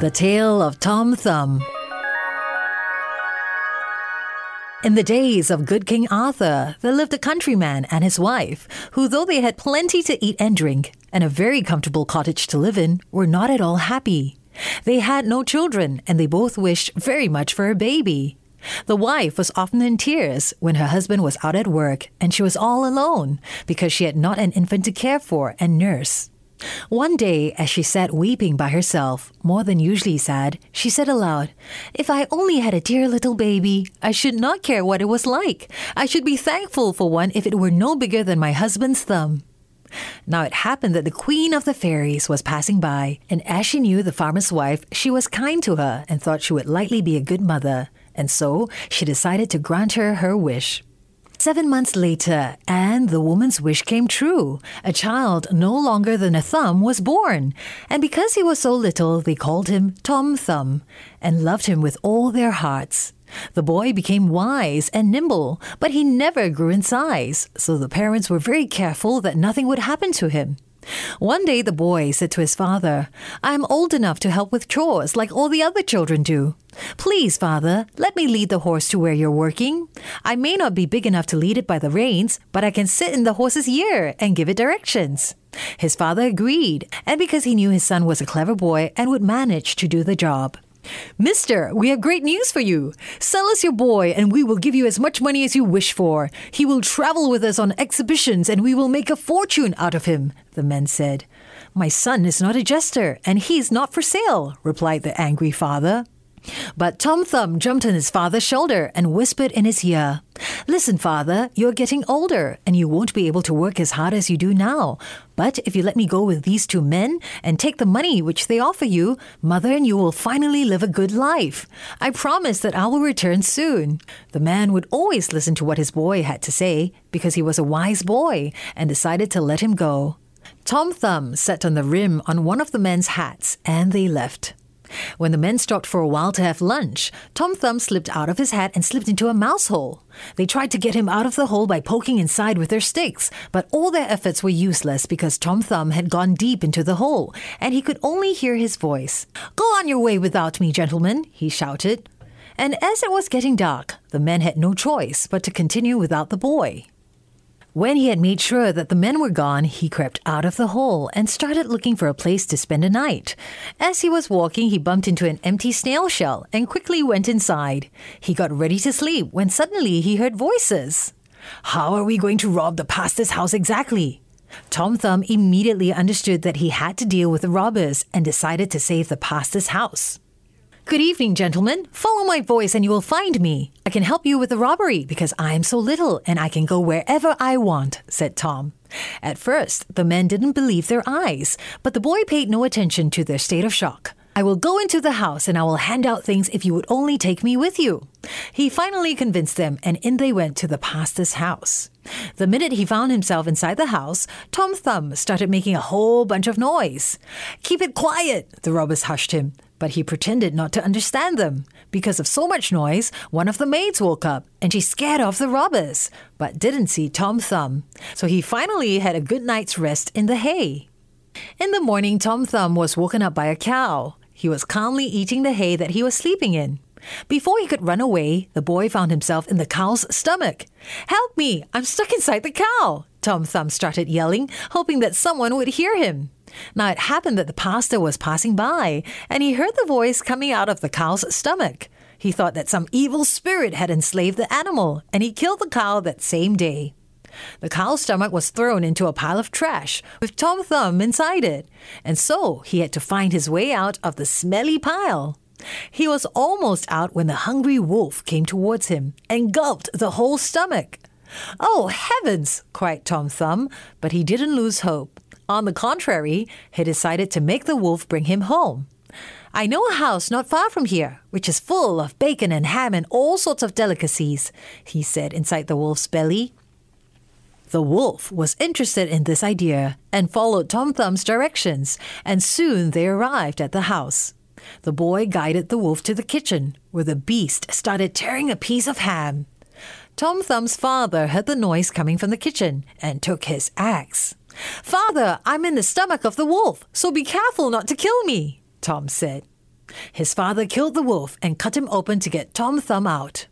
The Tale of Tom Thumb. In the days of good King Arthur, there lived a countryman and his wife, who, though they had plenty to eat and drink, and a very comfortable cottage to live in, were not at all happy. They had no children, and they both wished very much for a baby. The wife was often in tears when her husband was out at work, and she was all alone because she had not an infant to care for and nurse. One day, as she sat weeping by herself, more than usually sad, she said aloud, If I only had a dear little baby, I should not care what it was like. I should be thankful for one if it were no bigger than my husband's thumb. Now it happened that the queen of the fairies was passing by, and as she knew the farmer's wife, she was kind to her and thought she would likely be a good mother, and so she decided to grant her her wish. Seven months later, and the woman's wish came true. A child no longer than a thumb was born. And because he was so little, they called him Tom Thumb and loved him with all their hearts. The boy became wise and nimble, but he never grew in size, so the parents were very careful that nothing would happen to him. One day the boy said to his father, I'm old enough to help with chores like all the other children do. Please, father, let me lead the horse to where you're working. I may not be big enough to lead it by the reins, but I can sit in the horse's ear and give it directions. His father agreed, and because he knew his son was a clever boy and would manage to do the job. Mister, we have great news for you. Sell us your boy, and we will give you as much money as you wish for. He will travel with us on exhibitions, and we will make a fortune out of him, the men said. My son is not a jester, and he's not for sale, replied the angry father. But Tom Thumb jumped on his father's shoulder and whispered in his ear, Listen, father, you're getting older and you won't be able to work as hard as you do now. But if you let me go with these two men and take the money which they offer you, mother and you will finally live a good life. I promise that I will return soon. The man would always listen to what his boy had to say because he was a wise boy and decided to let him go. Tom Thumb sat on the rim on one of the men's hats and they left. When the men stopped for a while to have lunch, Tom Thumb slipped out of his hat and slipped into a mouse hole. They tried to get him out of the hole by poking inside with their sticks, but all their efforts were useless because Tom Thumb had gone deep into the hole, and he could only hear his voice. Go on your way without me, gentlemen, he shouted. And as it was getting dark, the men had no choice but to continue without the boy. When he had made sure that the men were gone, he crept out of the hole and started looking for a place to spend a night. As he was walking, he bumped into an empty snail shell and quickly went inside. He got ready to sleep when suddenly he heard voices. How are we going to rob the pastor's house exactly? Tom Thumb immediately understood that he had to deal with the robbers and decided to save the pastor's house. Good evening, gentlemen. Follow my voice and you will find me. I can help you with the robbery because I am so little and I can go wherever I want, said Tom. At first, the men didn't believe their eyes, but the boy paid no attention to their state of shock. I will go into the house and I will hand out things if you would only take me with you. He finally convinced them, and in they went to the pastor's house. The minute he found himself inside the house, Tom Thumb started making a whole bunch of noise. Keep it quiet, the robbers hushed him, but he pretended not to understand them. Because of so much noise, one of the maids woke up and she scared off the robbers, but didn't see Tom Thumb. So he finally had a good night's rest in the hay. In the morning, Tom Thumb was woken up by a cow. He was calmly eating the hay that he was sleeping in. Before he could run away, the boy found himself in the cow's stomach. Help me! I'm stuck inside the cow! Tom Thumb started yelling, hoping that someone would hear him. Now it happened that the pastor was passing by, and he heard the voice coming out of the cow's stomach. He thought that some evil spirit had enslaved the animal, and he killed the cow that same day. The cow's stomach was thrown into a pile of trash with Tom Thumb inside it, and so he had to find his way out of the smelly pile. He was almost out when the hungry wolf came towards him and gulped the whole stomach. Oh, heavens! cried Tom Thumb, but he didn't lose hope. On the contrary, he decided to make the wolf bring him home. I know a house not far from here, which is full of bacon and ham and all sorts of delicacies, he said inside the wolf's belly. The wolf was interested in this idea and followed Tom Thumb's directions, and soon they arrived at the house. The boy guided the wolf to the kitchen, where the beast started tearing a piece of ham. Tom Thumb's father heard the noise coming from the kitchen and took his axe. Father, I'm in the stomach of the wolf, so be careful not to kill me, Tom said. His father killed the wolf and cut him open to get Tom Thumb out.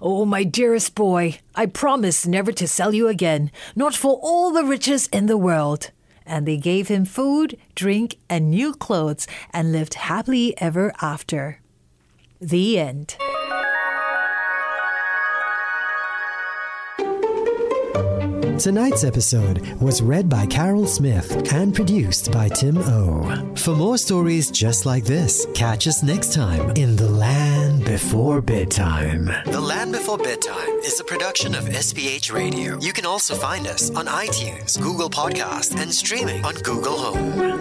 Oh, my dearest boy, I promise never to sell you again, not for all the riches in the world. And they gave him food, drink, and new clothes and lived happily ever after. The end. Tonight's episode was read by Carol Smith and produced by Tim O. For more stories just like this, catch us next time in The Land Before Bedtime. The Land Before Bedtime is a production of SPH Radio. You can also find us on iTunes, Google Podcast, and streaming on Google Home.